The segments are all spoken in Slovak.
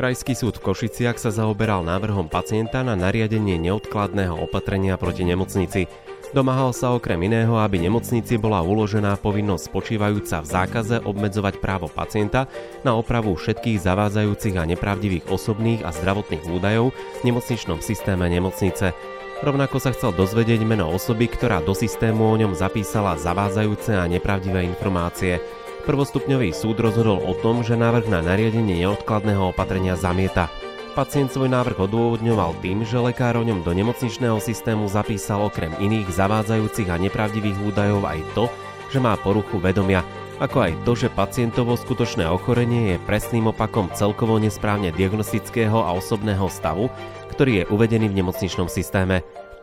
Krajský súd v Košiciach sa zaoberal návrhom pacienta na nariadenie neodkladného opatrenia proti nemocnici. Domáhal sa okrem iného, aby nemocnici bola uložená povinnosť spočívajúca v zákaze obmedzovať právo pacienta na opravu všetkých zavádzajúcich a nepravdivých osobných a zdravotných údajov v nemocničnom systéme nemocnice. Rovnako sa chcel dozvedieť meno osoby, ktorá do systému o ňom zapísala zavádzajúce a nepravdivé informácie. Prvostupňový súd rozhodol o tom, že návrh na nariadenie neodkladného opatrenia zamieta. Pacient svoj návrh odôvodňoval tým, že lekár o ňom do nemocničného systému zapísal okrem iných zavádzajúcich a nepravdivých údajov aj to, že má poruchu vedomia, ako aj to, že pacientovo skutočné ochorenie je presným opakom celkovo nesprávne diagnostického a osobného stavu, ktorý je uvedený v nemocničnom systéme.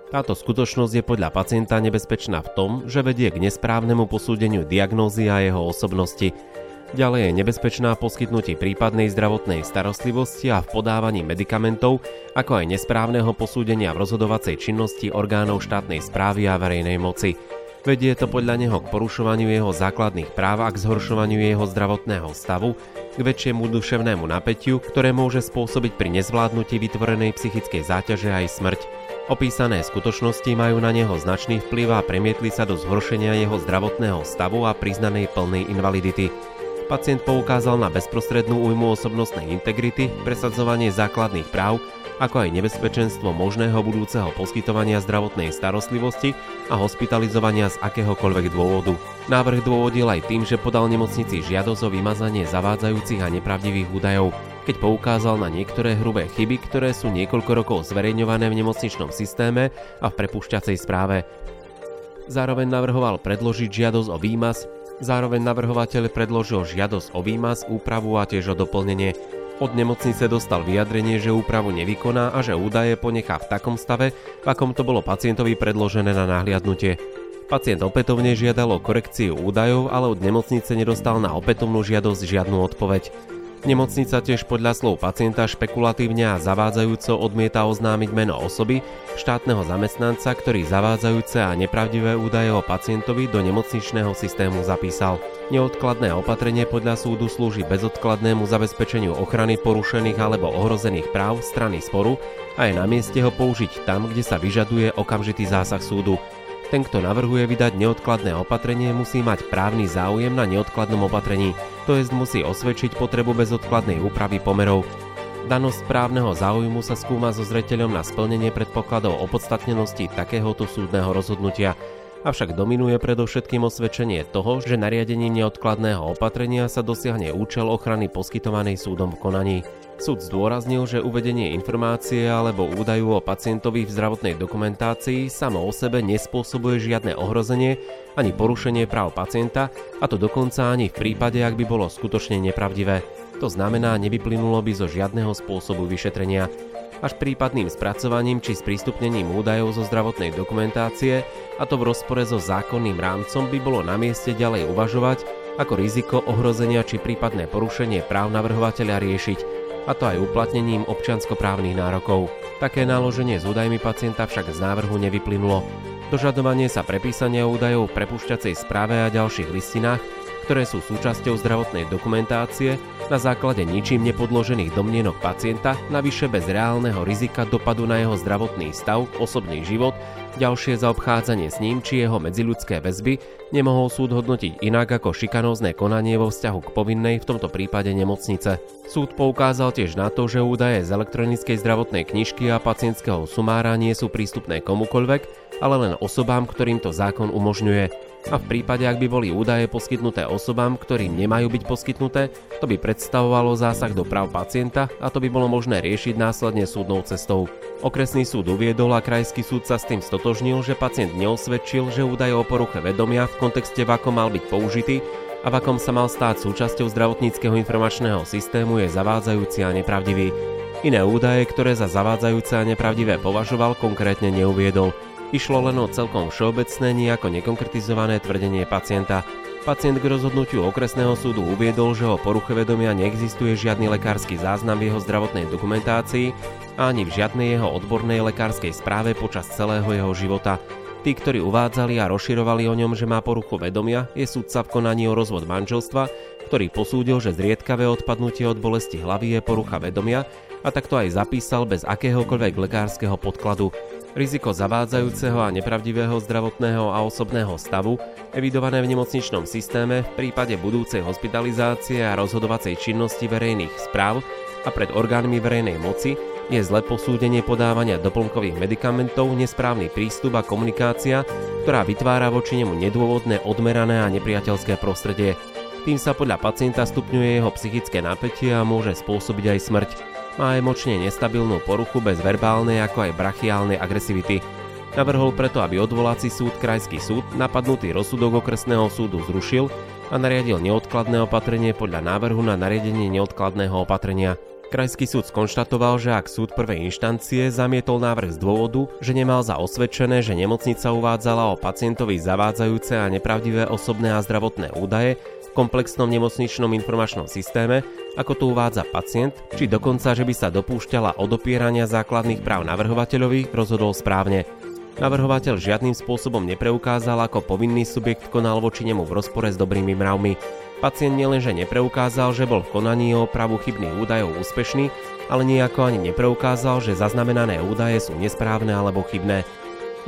Táto skutočnosť je podľa pacienta nebezpečná v tom, že vedie k nesprávnemu posúdeniu diagnózy a jeho osobnosti. Ďalej je nebezpečná poskytnutie prípadnej zdravotnej starostlivosti a v podávaní medikamentov, ako aj nesprávneho posúdenia v rozhodovacej činnosti orgánov štátnej správy a verejnej moci. Vedie to podľa neho k porušovaniu jeho základných práv a k zhoršovaniu jeho zdravotného stavu, k väčšiemu duševnému napätiu, ktoré môže spôsobiť pri nezvládnutí vytvorenej psychickej záťaže aj smrť. Opísané skutočnosti majú na neho značný vplyv a premietli sa do zhoršenia jeho zdravotného stavu a priznanej plnej invalidity. Pacient poukázal na bezprostrednú újmu osobnostnej integrity, presadzovanie základných práv, ako aj nebezpečenstvo možného budúceho poskytovania zdravotnej starostlivosti a hospitalizovania z akéhokoľvek dôvodu. Návrh dôvodil aj tým, že podal nemocnici žiadosť o vymazanie zavádzajúcich a nepravdivých údajov, keď poukázal na niektoré hrubé chyby, ktoré sú niekoľko rokov zverejňované v nemocničnom systéme a v prepušťacej správe. Zároveň navrhoval predložiť žiadosť o výmaz, Zároveň navrhovateľ predložil žiadosť o výmaz, úpravu a tiež o doplnenie. Od nemocnice dostal vyjadrenie, že úpravu nevykoná a že údaje ponechá v takom stave, v akom to bolo pacientovi predložené na nahliadnutie. Pacient opätovne žiadal o korekciu údajov, ale od nemocnice nedostal na opätovnú žiadosť žiadnu odpoveď. Nemocnica tiež podľa slov pacienta špekulatívne a zavádzajúco odmieta oznámiť meno osoby, štátneho zamestnanca, ktorý zavádzajúce a nepravdivé údaje o pacientovi do nemocničného systému zapísal. Neodkladné opatrenie podľa súdu slúži bezodkladnému zabezpečeniu ochrany porušených alebo ohrozených práv strany sporu a je na mieste ho použiť tam, kde sa vyžaduje okamžitý zásah súdu. Ten, kto navrhuje vydať neodkladné opatrenie, musí mať právny záujem na neodkladnom opatrení, to jest musí osvedčiť potrebu bezodkladnej úpravy pomerov. Danosť právneho záujmu sa skúma so zreteľom na splnenie predpokladov opodstatnenosti takéhoto súdneho rozhodnutia, avšak dominuje predovšetkým osvedčenie toho, že nariadením neodkladného opatrenia sa dosiahne účel ochrany poskytovanej súdom v konaní. Súd zdôraznil, že uvedenie informácie alebo údaju o pacientovi v zdravotnej dokumentácii samo o sebe nespôsobuje žiadne ohrozenie ani porušenie práv pacienta, a to dokonca ani v prípade, ak by bolo skutočne nepravdivé. To znamená, nevyplynulo by zo žiadneho spôsobu vyšetrenia. Až prípadným spracovaním či sprístupnením údajov zo zdravotnej dokumentácie, a to v rozpore so zákonným rámcom by bolo na mieste ďalej uvažovať, ako riziko ohrozenia či prípadné porušenie práv navrhovateľa riešiť, a to aj uplatnením občianskoprávnych nárokov. Také naloženie s údajmi pacienta však z návrhu nevyplynulo. Dožadovanie sa prepísania údajov v prepušťacej správe a ďalších listinách, ktoré sú súčasťou zdravotnej dokumentácie, na základe ničím nepodložených domnienok pacienta, navyše bez reálneho rizika dopadu na jeho zdravotný stav, osobný život Ďalšie zaobchádzanie s ním či jeho medziľudské väzby nemohol súd hodnotiť inak ako šikanózne konanie vo vzťahu k povinnej, v tomto prípade nemocnice. Súd poukázal tiež na to, že údaje z elektronickej zdravotnej knižky a pacientského sumára nie sú prístupné komukoľvek, ale len osobám, ktorým to zákon umožňuje. A v prípade, ak by boli údaje poskytnuté osobám, ktorým nemajú byť poskytnuté, to by predstavovalo zásah do práv pacienta a to by bolo možné riešiť následne súdnou cestou. Okresný súd uviedol a krajský súd sa s tým stotožnil, že pacient neosvedčil, že údaj o poruche vedomia v kontexte, v akom mal byť použitý a v akom sa mal stáť súčasťou zdravotníckého informačného systému je zavádzajúci a nepravdivý. Iné údaje, ktoré za zavádzajúce a nepravdivé považoval, konkrétne neuviedol. Išlo len o celkom všeobecné, nejako nekonkretizované tvrdenie pacienta. Pacient k rozhodnutiu okresného súdu uviedol, že o poruche vedomia neexistuje žiadny lekársky záznam v jeho zdravotnej dokumentácii ani v žiadnej jeho odbornej lekárskej správe počas celého jeho života. Tí, ktorí uvádzali a rozširovali o ňom, že má poruchu vedomia, je sudca v konaní o rozvod manželstva, ktorý posúdil, že zriedkavé odpadnutie od bolesti hlavy je porucha vedomia a takto aj zapísal bez akéhokoľvek lekárskeho podkladu. Riziko zavádzajúceho a nepravdivého zdravotného a osobného stavu, evidované v nemocničnom systéme v prípade budúcej hospitalizácie a rozhodovacej činnosti verejných správ a pred orgánmi verejnej moci, je zle posúdenie podávania doplnkových medikamentov, nesprávny prístup a komunikácia, ktorá vytvára voči nemu nedôvodné, odmerané a nepriateľské prostredie. Tým sa podľa pacienta stupňuje jeho psychické napätie a môže spôsobiť aj smrť. Má emočne nestabilnú poruchu bez verbálnej ako aj brachiálnej agresivity. Navrhol preto, aby odvolací súd Krajský súd napadnutý rozsudok okresného súdu zrušil a nariadil neodkladné opatrenie podľa návrhu na nariadenie neodkladného opatrenia. Krajský súd skonštatoval, že ak súd prvej inštancie zamietol návrh z dôvodu, že nemal za osvedčené, že nemocnica uvádzala o pacientovi zavádzajúce a nepravdivé osobné a zdravotné údaje v komplexnom nemocničnom informačnom systéme, ako to uvádza pacient, či dokonca, že by sa dopúšťala odopierania základných práv navrhovateľovi, rozhodol správne. Navrhovateľ žiadnym spôsobom nepreukázal, ako povinný subjekt konal voči nemu v rozpore s dobrými mravmi. Pacient nielenže nepreukázal, že bol v konaní o opravu chybných údajov úspešný, ale nejako ani nepreukázal, že zaznamenané údaje sú nesprávne alebo chybné.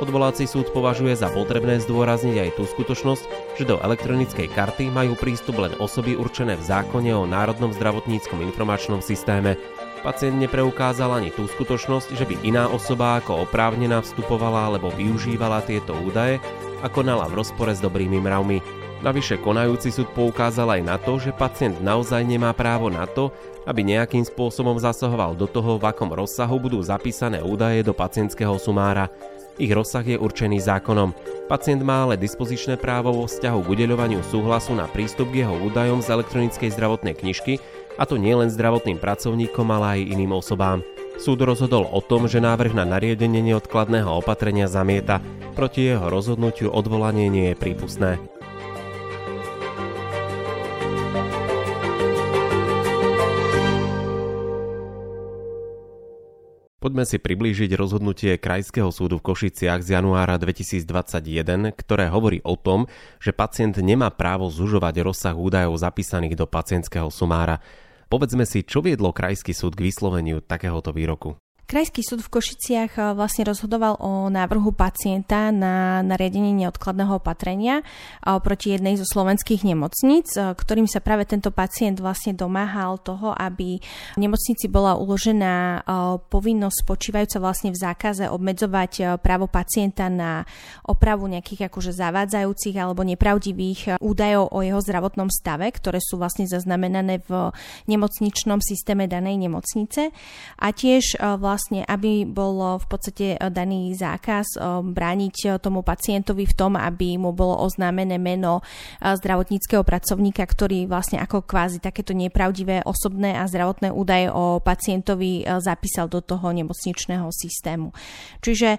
Odvolací súd považuje za potrebné zdôrazniť aj tú skutočnosť, že do elektronickej karty majú prístup len osoby určené v zákone o Národnom zdravotníckom informačnom systéme. Pacient nepreukázal ani tú skutočnosť, že by iná osoba ako oprávnená vstupovala alebo využívala tieto údaje a konala v rozpore s dobrými mravmi. Navyše konajúci súd poukázal aj na to, že pacient naozaj nemá právo na to, aby nejakým spôsobom zasahoval do toho, v akom rozsahu budú zapísané údaje do pacientského sumára. Ich rozsah je určený zákonom. Pacient má ale dispozičné právo vo vzťahu k udeľovaniu súhlasu na prístup k jeho údajom z elektronickej zdravotnej knižky, a to nielen zdravotným pracovníkom, ale aj iným osobám. Súd rozhodol o tom, že návrh na nariadenie neodkladného opatrenia zamieta. Proti jeho rozhodnutiu odvolanie nie je prípustné. Poďme si priblížiť rozhodnutie Krajského súdu v Košiciach z januára 2021, ktoré hovorí o tom, že pacient nemá právo zužovať rozsah údajov zapísaných do pacientského sumára. Povedzme si, čo viedlo Krajský súd k vysloveniu takéhoto výroku. Krajský súd v Košiciach eh, vlastne rozhodoval o návrhu pacienta na nariadenie neodkladného opatrenia eh, proti jednej zo slovenských nemocníc, eh, ktorým sa práve tento pacient vlastne domáhal toho, aby v nemocnici bola uložená povinnosť spočívajúca vlastne v zákaze obmedzovať právo pacienta na opravu nejakých akože zavádzajúcich alebo nepravdivých údajov o jeho zdravotnom stave, ktoré sú vlastne zaznamenané v nemocničnom systéme danej nemocnice. A tiež vlastne vlastne, aby bol v podstate e, daný zákaz e, brániť e, tomu pacientovi v tom, aby mu bolo oznámené meno zdravotníckého pracovníka, ktorý vlastne ako kvázi takéto nepravdivé osobné a zdravotné údaje o pacientovi zapísal do toho nemocničného systému. Čiže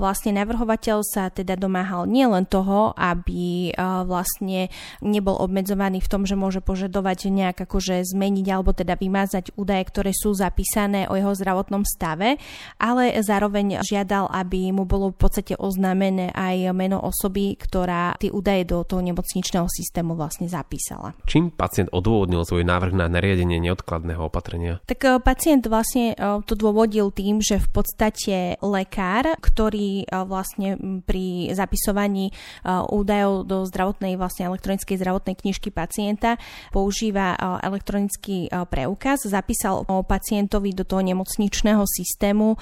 vlastne navrhovateľ sa teda domáhal nielen toho, aby vlastne nebol obmedzovaný v tom, že môže požadovať nejak akože zmeniť alebo teda vymazať údaje, ktoré sú zapísané o jeho zdravotnom stave, stave, ale zároveň žiadal, aby mu bolo v podstate oznámené aj meno osoby, ktorá tie údaje do toho nemocničného systému vlastne zapísala. Čím pacient odôvodnil svoj návrh na nariadenie neodkladného opatrenia? Tak eh, pacient vlastne eh, to dôvodil tým, že v podstate lekár, ktorý eh, vlastne pri zapisovaní údajov do zdravotnej vlastne elektronickej zdravotnej knižky pacienta používa elektronický preukaz, zapísal o pacientovi do toho nemocničného systému e,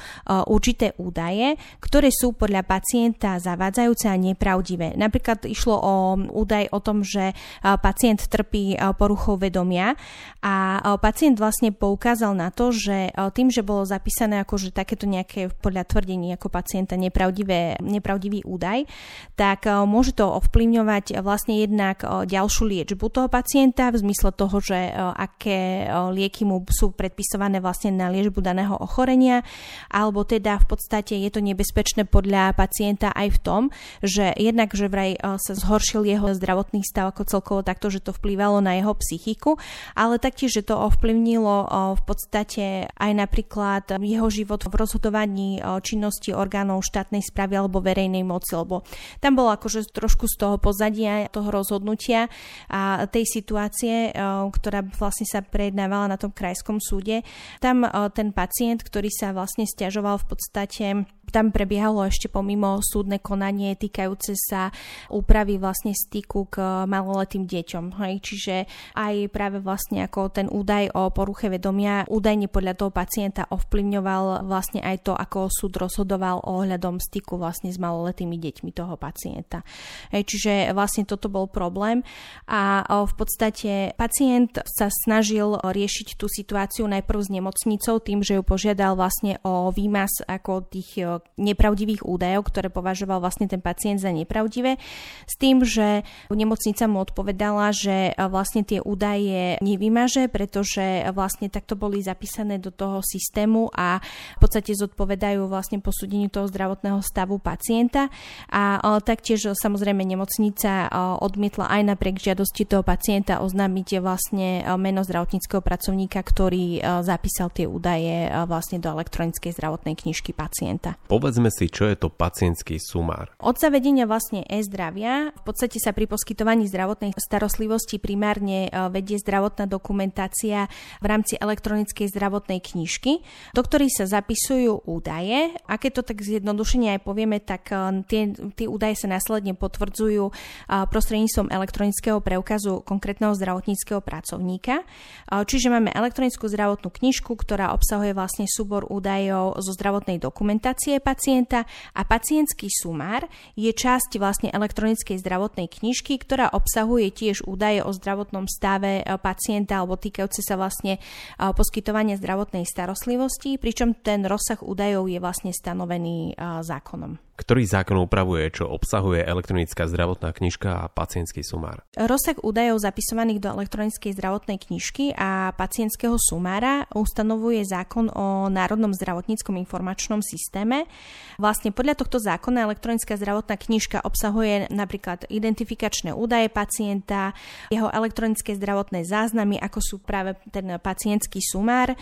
určité údaje, ktoré sú podľa pacienta zavádzajúce a nepravdivé. Napríklad išlo o údaj o tom, že e, pacient trpí e, poruchou vedomia a pacient vlastne poukázal na to, že tým, že bolo zapísané že takéto nejaké podľa tvrdení ako pacienta nepravdivé, nepravdivý údaj, tak môže to ovplyvňovať vlastne jednak ďalšiu liečbu toho pacienta v zmysle toho, že aké lieky mu sú predpisované vlastne na liečbu daného ochorenia opatrenia, alebo teda v podstate je to nebezpečné podľa pacienta aj v tom, že jednak, že vraj e, sa zhoršil jeho zdravotný stav ako celkovo takto, že to vplývalo na jeho psychiku, ale taktiež, že to ovplyvnilo e, v podstate aj napríklad jeho život v rozhodovaní e, činnosti orgánov štátnej správy alebo verejnej moci, lebo tam bolo akože trošku z toho pozadia toho rozhodnutia a tej situácie, ktorá vlastne sa prejednávala na tom krajskom súde. Tam ten pacient, ktorý sa vlastne stiažoval v podstate tam prebiehalo ešte pomimo súdne konanie týkajúce sa úpravy vlastne styku k maloletým deťom. Hej. Čiže aj práve vlastne ako ten údaj o poruche vedomia údajne podľa toho pacienta ovplyvňoval vlastne aj to, ako súd rozhodoval ohľadom styku vlastne s maloletými deťmi toho pacienta. Hej. Čiže vlastne toto bol problém a v podstate pacient sa snažil riešiť tú situáciu najprv s nemocnicou tým, že ju požiadal vlastne o výmaz ako tých nepravdivých údajov, ktoré považoval vlastne ten pacient za nepravdivé, s tým, že nemocnica mu odpovedala, že vlastne tie údaje nevymaže, pretože vlastne takto boli zapísané do toho systému a v podstate zodpovedajú vlastne posúdeniu toho zdravotného stavu pacienta a taktiež samozrejme nemocnica odmietla aj napriek žiadosti toho pacienta oznámiť vlastne meno zdravotníckého pracovníka, ktorý zapísal tie údaje vlastne do elektronickej zdravotnej knižky pacienta. Povedzme si, čo je to pacientský sumár. Od zavedenia vlastne e-zdravia v podstate sa pri poskytovaní zdravotnej starostlivosti primárne e, vedie zdravotná dokumentácia v rámci elektronickej zdravotnej knižky, do ktorej sa zapisujú údaje. A keď to tak zjednodušene aj povieme, tak e, tie, tie údaje sa následne potvrdzujú e, prostredníctvom elektronického preukazu konkrétneho zdravotníckého pracovníka. Čiže máme elektronickú zdravotnú knižku, ktorá obsahuje vlastne súbor údajov zo zdravotnej dokumentácie pacienta a pacientský sumár je časť vlastne elektronickej zdravotnej knižky, ktorá obsahuje tiež údaje o zdravotnom stave e, pacienta alebo týkajúce sa vlastne e, poskytovania zdravotnej starostlivosti, pričom ten rozsah údajov je vlastne stanovený e, zákonom. Ktorý zákon upravuje, čo obsahuje elektronická zdravotná knižka a pacientský sumár? Rozsah údajov zapisovaných do elektronickej zdravotnej knižky a pacientského sumára ustanovuje zákon o Národnom zdravotníckom informačnom systéme. Vlastne podľa tohto zákona elektronická zdravotná knižka obsahuje napríklad identifikačné údaje pacienta, jeho elektronické zdravotné záznamy, ako sú práve ten pacientský sumár,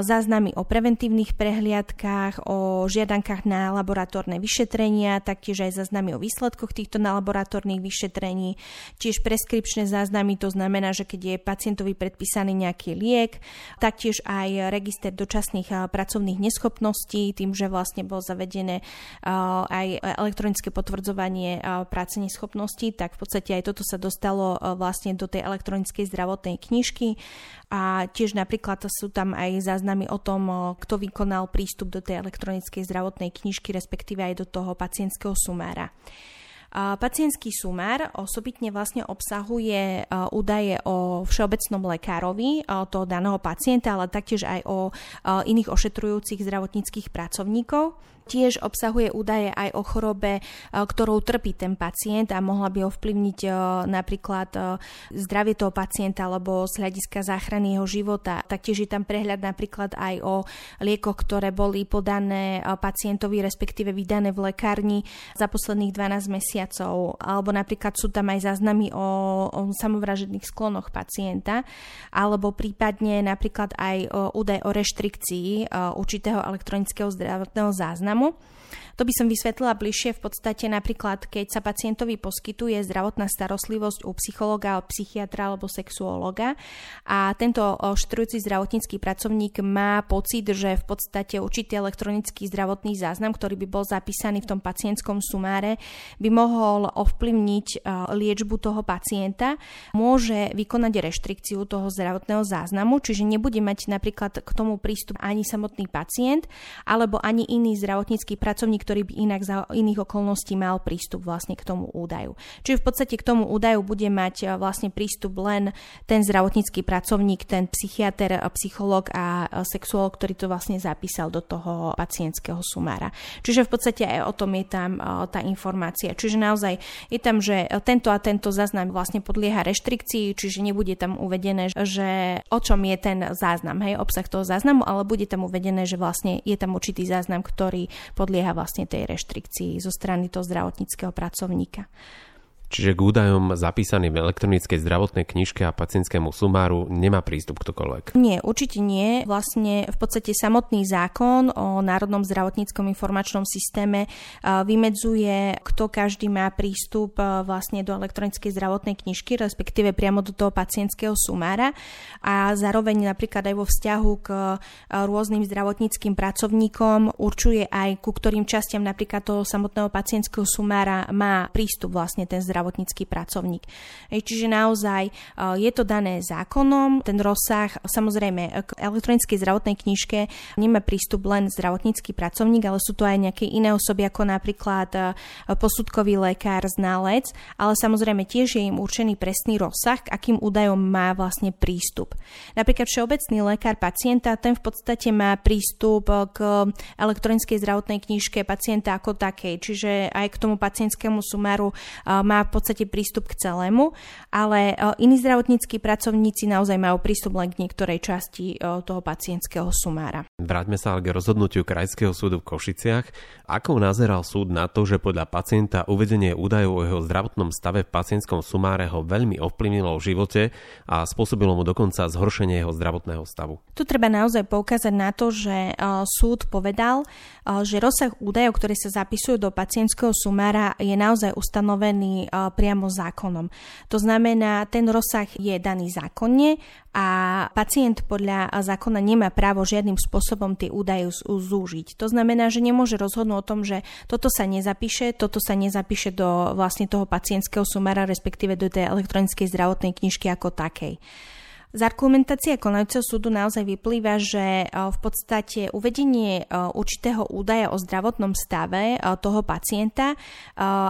záznamy o preventívnych prehliadkách, o žiadankách na laboratórne vyšetrenie, vyšetrenia, taktiež aj záznamy o výsledkoch týchto laboratórnych vyšetrení, tiež preskripčné záznamy, to znamená, že keď je pacientovi predpísaný nejaký liek, taktiež aj register dočasných pracovných neschopností, tým, že vlastne bolo zavedené aj elektronické potvrdzovanie práce neschopností, tak v podstate aj toto sa dostalo vlastne do tej elektronickej zdravotnej knižky. A tiež napríklad sú tam aj záznamy o tom, kto vykonal prístup do tej elektronickej zdravotnej knižky, respektíve aj do toho pacientského sumára. Pacientský sumár osobitne vlastne obsahuje údaje o všeobecnom lekárovi toho daného pacienta, ale taktiež aj o iných ošetrujúcich zdravotníckých pracovníkov Tiež obsahuje údaje aj o chorobe, e, ktorou trpí ten pacient a mohla by ovplyvniť e, napríklad e, zdravie toho pacienta alebo z hľadiska záchrany jeho života. Taktiež je tam prehľad napríklad aj o liekoch, ktoré boli podané pacientovi, respektíve vydané v lekárni za posledných 12 mesiacov. Alebo napríklad sú tam aj záznamy o, o samovražedných sklonoch pacienta, alebo prípadne napríklad aj údaj o reštrikcii určitého elektronického zdravotného záznamu záznamu to by som vysvetlila bližšie v podstate napríklad, keď sa pacientovi poskytuje zdravotná starostlivosť u psychologa, psychiatra alebo sexuologa. A tento ošetrujúci zdravotnícky pracovník má pocit, že v podstate určitý elektronický zdravotný záznam, ktorý by bol zapísaný v tom pacientskom sumáre, by mohol ovplyvniť liečbu toho pacienta, môže vykonať reštrikciu toho zdravotného záznamu, čiže nebude mať napríklad k tomu prístup ani samotný pacient alebo ani iný zdravotnícky zdravotnícky pracovník, ktorý by inak za iných okolností mal prístup vlastne k tomu údaju. Čiže v podstate k tomu údaju bude mať vlastne prístup len ten zdravotnícky pracovník, ten psychiatr, psychológ a sexuolog, ktorý to vlastne zapísal do toho pacientského sumára. Čiže v podstate aj o tom je tam tá informácia. Čiže naozaj je tam, že tento a tento záznam vlastne podlieha reštrikcii, čiže nebude tam uvedené, že o čom je ten záznam, hej, obsah toho záznamu, ale bude tam uvedené, že vlastne je tam určitý záznam, ktorý podlieha vlastne tej reštrikcii zo strany toho zdravotníckého pracovníka. Čiže k údajom zapísaným v elektronickej zdravotnej knižke a pacientskému sumáru nemá prístup ktokoľvek? Nie, určite nie. Vlastne v podstate samotný zákon o Národnom zdravotníckom informačnom systéme vymedzuje, kto každý má prístup vlastne do elektronickej zdravotnej knižky, respektíve priamo do toho pacientského sumára a zároveň napríklad aj vo vzťahu k rôznym zdravotníckým pracovníkom určuje aj ku ktorým častiam napríklad toho samotného pacientského sumára má prístup vlastne ten zdravotnícky zdravotnícky pracovník. Čiže naozaj e, je to dané zákonom, ten rozsah, samozrejme k elektronickej zdravotnej knižke nemá prístup len zdravotnícky pracovník, ale sú to aj nejaké iné osoby, ako napríklad e, posudkový lekár, znalec, ale samozrejme tiež je im určený presný rozsah, k akým údajom má vlastne prístup. Napríklad všeobecný lekár pacienta, ten v podstate má prístup k elektronickej zdravotnej knižke pacienta ako takej, čiže aj k tomu pacientskému sumáru e, má podstate prístup k celému, ale e, iní zdravotníckí pracovníci naozaj majú prístup len k niektorej časti e, toho pacientského sumára. Vráťme sa ale k rozhodnutiu Krajského súdu v Košiciach. Ako nazeral súd na to, že podľa pacienta uvedenie údajov o jeho zdravotnom stave v pacientskom sumáre ho veľmi ovplyvnilo v živote a spôsobilo mu dokonca zhoršenie jeho zdravotného stavu? Tu treba naozaj poukázať na to, že e, súd povedal, že rozsah údajov, ktoré sa zapisujú do pacientského sumára, je naozaj ustanovený priamo zákonom. To znamená, ten rozsah je daný zákonne a pacient podľa zákona nemá právo žiadnym spôsobom tie údaje zúžiť. To znamená, že nemôže rozhodnúť o tom, že toto sa nezapíše, toto sa nezapíše do vlastne toho pacientského sumára, respektíve do tej elektronickej zdravotnej knižky ako takej. Z argumentácie konajúceho súdu naozaj vyplýva, že e, v podstate uvedenie e, určitého údaja o zdravotnom stave e, toho pacienta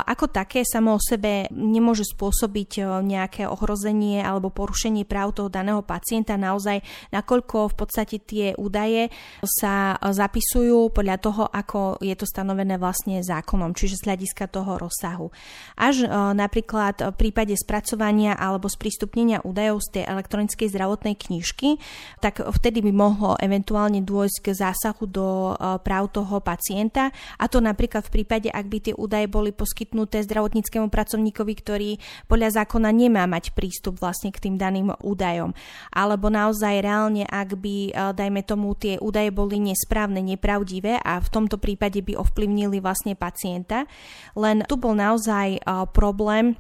ako také samo o sebe nemôže spôsobiť nejaké ohrozenie alebo porušenie práv toho daného pacienta naozaj, nakoľko v podstate tie údaje sa zapisujú podľa toho, ako je to stanovené vlastne zákonom, čiže z hľadiska toho rozsahu. Až napríklad v prípade spracovania alebo sprístupnenia údajov z tej elektronickej zdravotnej knižky, tak vtedy by mohlo eventuálne dôjsť k zásahu do e, práv toho pacienta a to napríklad v prípade, ak by tie údaje boli poskytnuté zdravotníckému pracovníkovi, ktorý podľa zákona nemá mať prístup vlastne k tým daným údajom. Alebo naozaj reálne, ak by, e, dajme tomu, tie údaje boli nesprávne, nepravdivé a v tomto prípade by ovplyvnili vlastne pacienta. Len tu bol naozaj e, problém,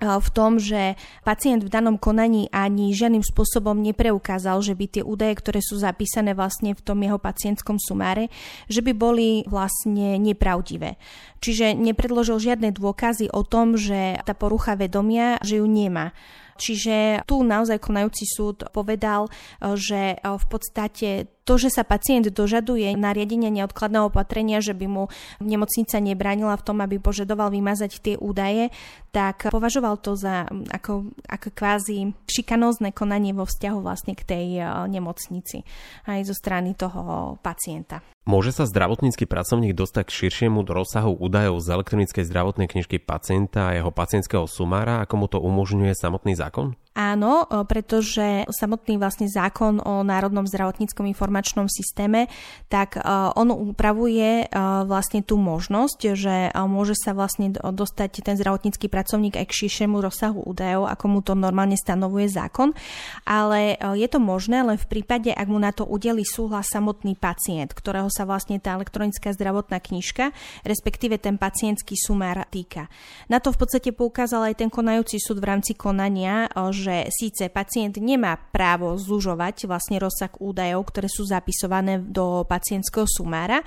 v tom, že pacient v danom konaní ani žiadnym spôsobom nepreukázal, že by tie údaje, ktoré sú zapísané vlastne v tom jeho pacientskom sumáre, že by boli vlastne nepravdivé. Čiže nepredložil žiadne dôkazy o tom, že tá porucha vedomia, že ju nemá. Čiže tu naozaj konajúci súd povedal, že v podstate to, že sa pacient dožaduje nariadenia neodkladného opatrenia, že by mu nemocnica nebránila v tom, aby požadoval vymazať tie údaje, tak považoval to za ako, ako kvázi šikanózne konanie vo vzťahu vlastne k tej e, nemocnici aj zo strany toho pacienta. Môže sa zdravotnícky pracovník dostať k širšiemu rozsahu údajov z elektronickej zdravotnej knižky pacienta a jeho pacientského sumára, ako mu to umožňuje samotný zákon? Áno, pretože samotný vlastne zákon o Národnom zdravotníckom informačnom systéme, tak on upravuje vlastne tú možnosť, že môže sa vlastne dostať ten zdravotnícky pracovník aj k širšiemu rozsahu údajov, ako mu to normálne stanovuje zákon, ale je to možné len v prípade, ak mu na to udeli súhlas samotný pacient, ktorého sa vlastne tá elektronická zdravotná knižka, respektíve ten pacientský sumár týka. Na to v podstate poukázal aj ten konajúci súd v rámci konania, že síce pacient nemá právo zužovať vlastne rozsah údajov, ktoré sú zapisované do pacientského sumára,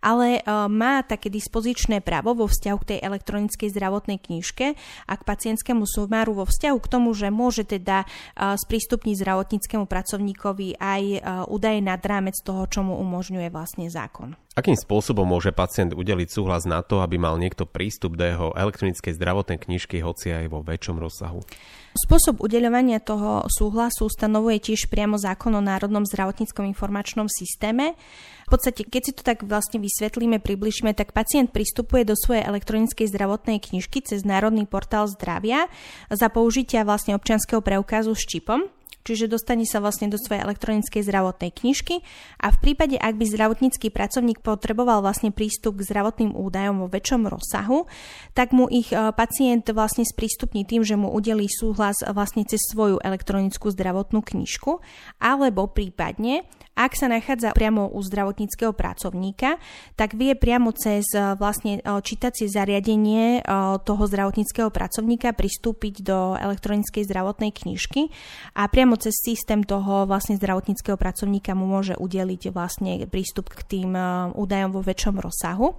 ale e, má také dispozičné právo vo vzťahu k tej elektronickej zdravotnej knižke a k pacientskému sumáru vo vzťahu k tomu, že môže teda e, sprístupniť zdravotníckému pracovníkovi aj e, údaje nad rámec toho, čo mu umožňuje vlastne zákon. Akým spôsobom môže pacient udeliť súhlas na to, aby mal niekto prístup do jeho elektronickej zdravotnej knižky, hoci aj vo väčšom rozsahu? Spôsob udeľovania toho súhlasu stanovuje tiež priamo zákon o Národnom zdravotníckom informačnom systéme. V podstate, keď si to tak vlastne vysvetlíme, približíme, tak pacient pristupuje do svojej elektronickej zdravotnej knižky cez Národný portál zdravia za použitia vlastne občianského preukazu s čipom čiže dostane sa vlastne do svojej elektronickej zdravotnej knižky. A v prípade, ak by zdravotnícky pracovník potreboval vlastne prístup k zdravotným údajom vo väčšom rozsahu, tak mu ich e, pacient vlastne sprístupní tým, že mu udelí súhlas vlastne cez svoju elektronickú zdravotnú knižku, alebo prípadne ak sa nachádza priamo u zdravotníckého pracovníka, tak vie priamo cez e, vlastne e, čítacie zariadenie toho zdravotníckého pracovníka pristúpiť do elektronickej zdravotnej knižky a priamo cez systém toho vlastne zdravotníckého pracovníka mu môže udeliť vlastne prístup k tým údajom vo väčšom rozsahu.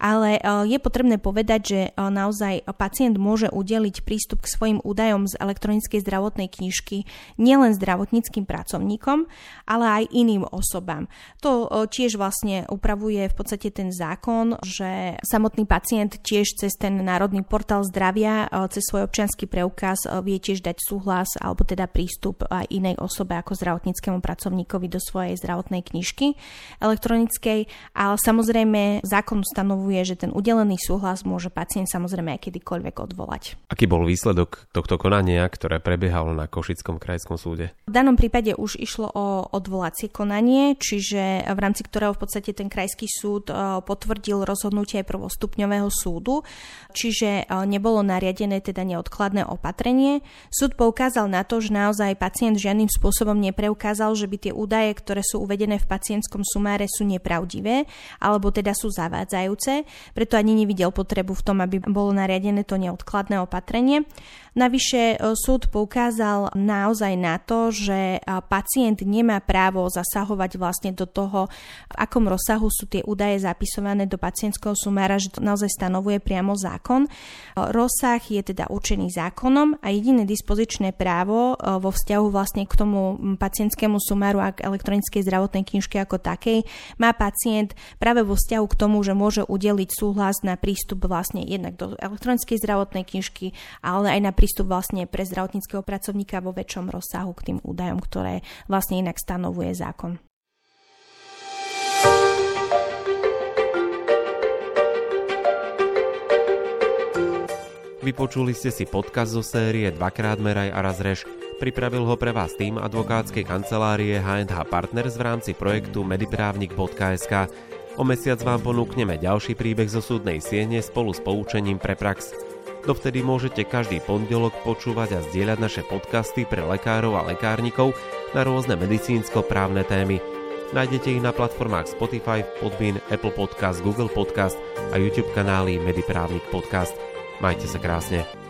Ale je potrebné povedať, že naozaj pacient môže udeliť prístup k svojim údajom z elektronickej zdravotnej knižky nielen zdravotníckým pracovníkom, ale aj iným osobám. To tiež vlastne upravuje v podstate ten zákon, že samotný pacient tiež cez ten Národný portál zdravia, cez svoj občianský preukaz vie tiež dať súhlas alebo teda prístup aj inej osobe ako zdravotníckému pracovníkovi do svojej zdravotnej knižky elektronickej. Ale samozrejme zákon stanovuje, že ten udelený súhlas môže pacient samozrejme aj kedykoľvek odvolať. Aký bol výsledok tohto konania, ktoré prebiehalo na Košickom krajskom súde? V danom prípade už išlo o odvolacie konanie, čiže v rámci ktorého v podstate ten krajský súd e, potvrdil rozhodnutie prvostupňového súdu, čiže e, nebolo nariadené teda neodkladné opatrenie. Súd poukázal na to, že naozaj pacient žiadnym spôsobom nepreukázal, že by tie údaje, ktoré sú uvedené v pacientskom sumáre sú nepravdivé alebo teda sú zavádzajúce, preto ani nevidel potrebu v tom, aby bolo nariadené to neodkladné opatrenie. Navyše e, súd poukázal naozaj na to, že e, pacient nemá právo zasahovať vlastne do toho, v akom rozsahu sú tie údaje zapisované do pacientského sumára, že to naozaj stanovuje priamo zákon. E, rozsah je teda určený zákonom a jediné dispozičné právo vo vzťahu vlastne k tomu pacientskému sumáru a k elektronickej zdravotnej knižke ako takej má pacient práve vo vzťahu k tomu, že môže udeliť súhlas na prístup vlastne jednak do elektronickej zdravotnej knižky, ale aj na prístup vlastne pre zdravotníckého pracovníka vo väčšom rozsahu k tým údajom, ktoré vlastne inak stanovuje zákon. Vypočuli ste si podcast zo série Dvakrát meraj a raz reš. Pripravil ho pre vás tým advokátskej kancelárie H&H Partners v rámci projektu mediprávnik.sk. O mesiac vám ponúkneme ďalší príbeh zo súdnej siene spolu s poučením pre prax. Dovtedy môžete každý pondelok počúvať a zdieľať naše podcasty pre lekárov a lekárnikov na rôzne medicínsko-právne témy. Nájdete ich na platformách Spotify, Podbean, Apple Podcast, Google Podcast a YouTube kanály Mediprávnik Podcast. Majte sa krásne.